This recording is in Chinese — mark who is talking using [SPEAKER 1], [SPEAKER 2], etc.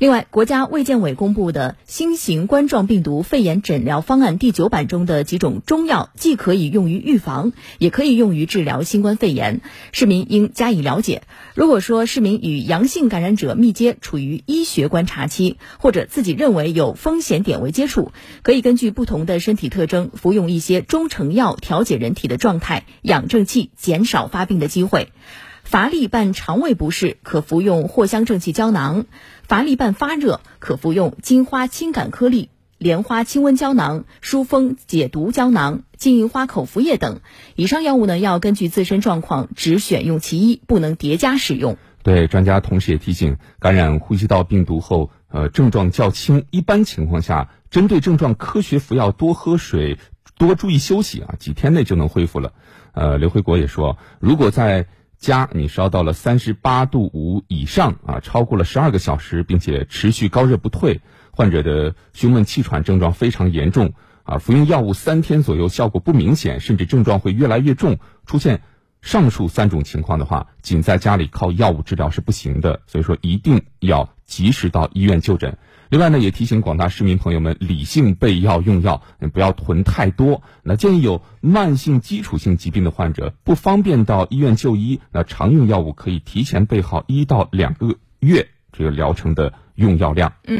[SPEAKER 1] 另外，国家卫健委公布的新型冠状病毒肺炎诊疗方案第九版中的几种中药，既可以用于预防，也可以用于治疗新冠肺炎，市民应加以了解。如果说市民与阳性感染者密接，处于医学观察期，或者自己认为有风险点位接触，可以根据不同的身体特征，服用一些中成药调节人体的状态，养正气，减少发病的机会。乏力伴肠胃不适，可服用藿香正气胶囊；乏力伴发热，可服用金花清感颗粒、莲花清瘟胶囊、疏风解毒胶囊、金银花口服液等。以上药物呢，要根据自身状况只选用其一，不能叠加使用。
[SPEAKER 2] 对，专家同时也提醒，感染呼吸道病毒后，呃，症状较轻，一般情况下，针对症状科学服药，多喝水，多注意休息啊，几天内就能恢复了。呃，刘辉国也说，如果在家你烧到了三十八度五以上啊，超过了十二个小时，并且持续高热不退，患者的胸闷气喘症状非常严重啊，服用药物三天左右效果不明显，甚至症状会越来越重，出现上述三种情况的话，仅在家里靠药物治疗是不行的，所以说一定要及时到医院就诊。另外呢，也提醒广大市民朋友们理性备药用药，不要囤太多。那建议有慢性基础性疾病的患者不方便到医院就医，那常用药物可以提前备好一到两个月这个疗程的用药量。
[SPEAKER 1] 嗯。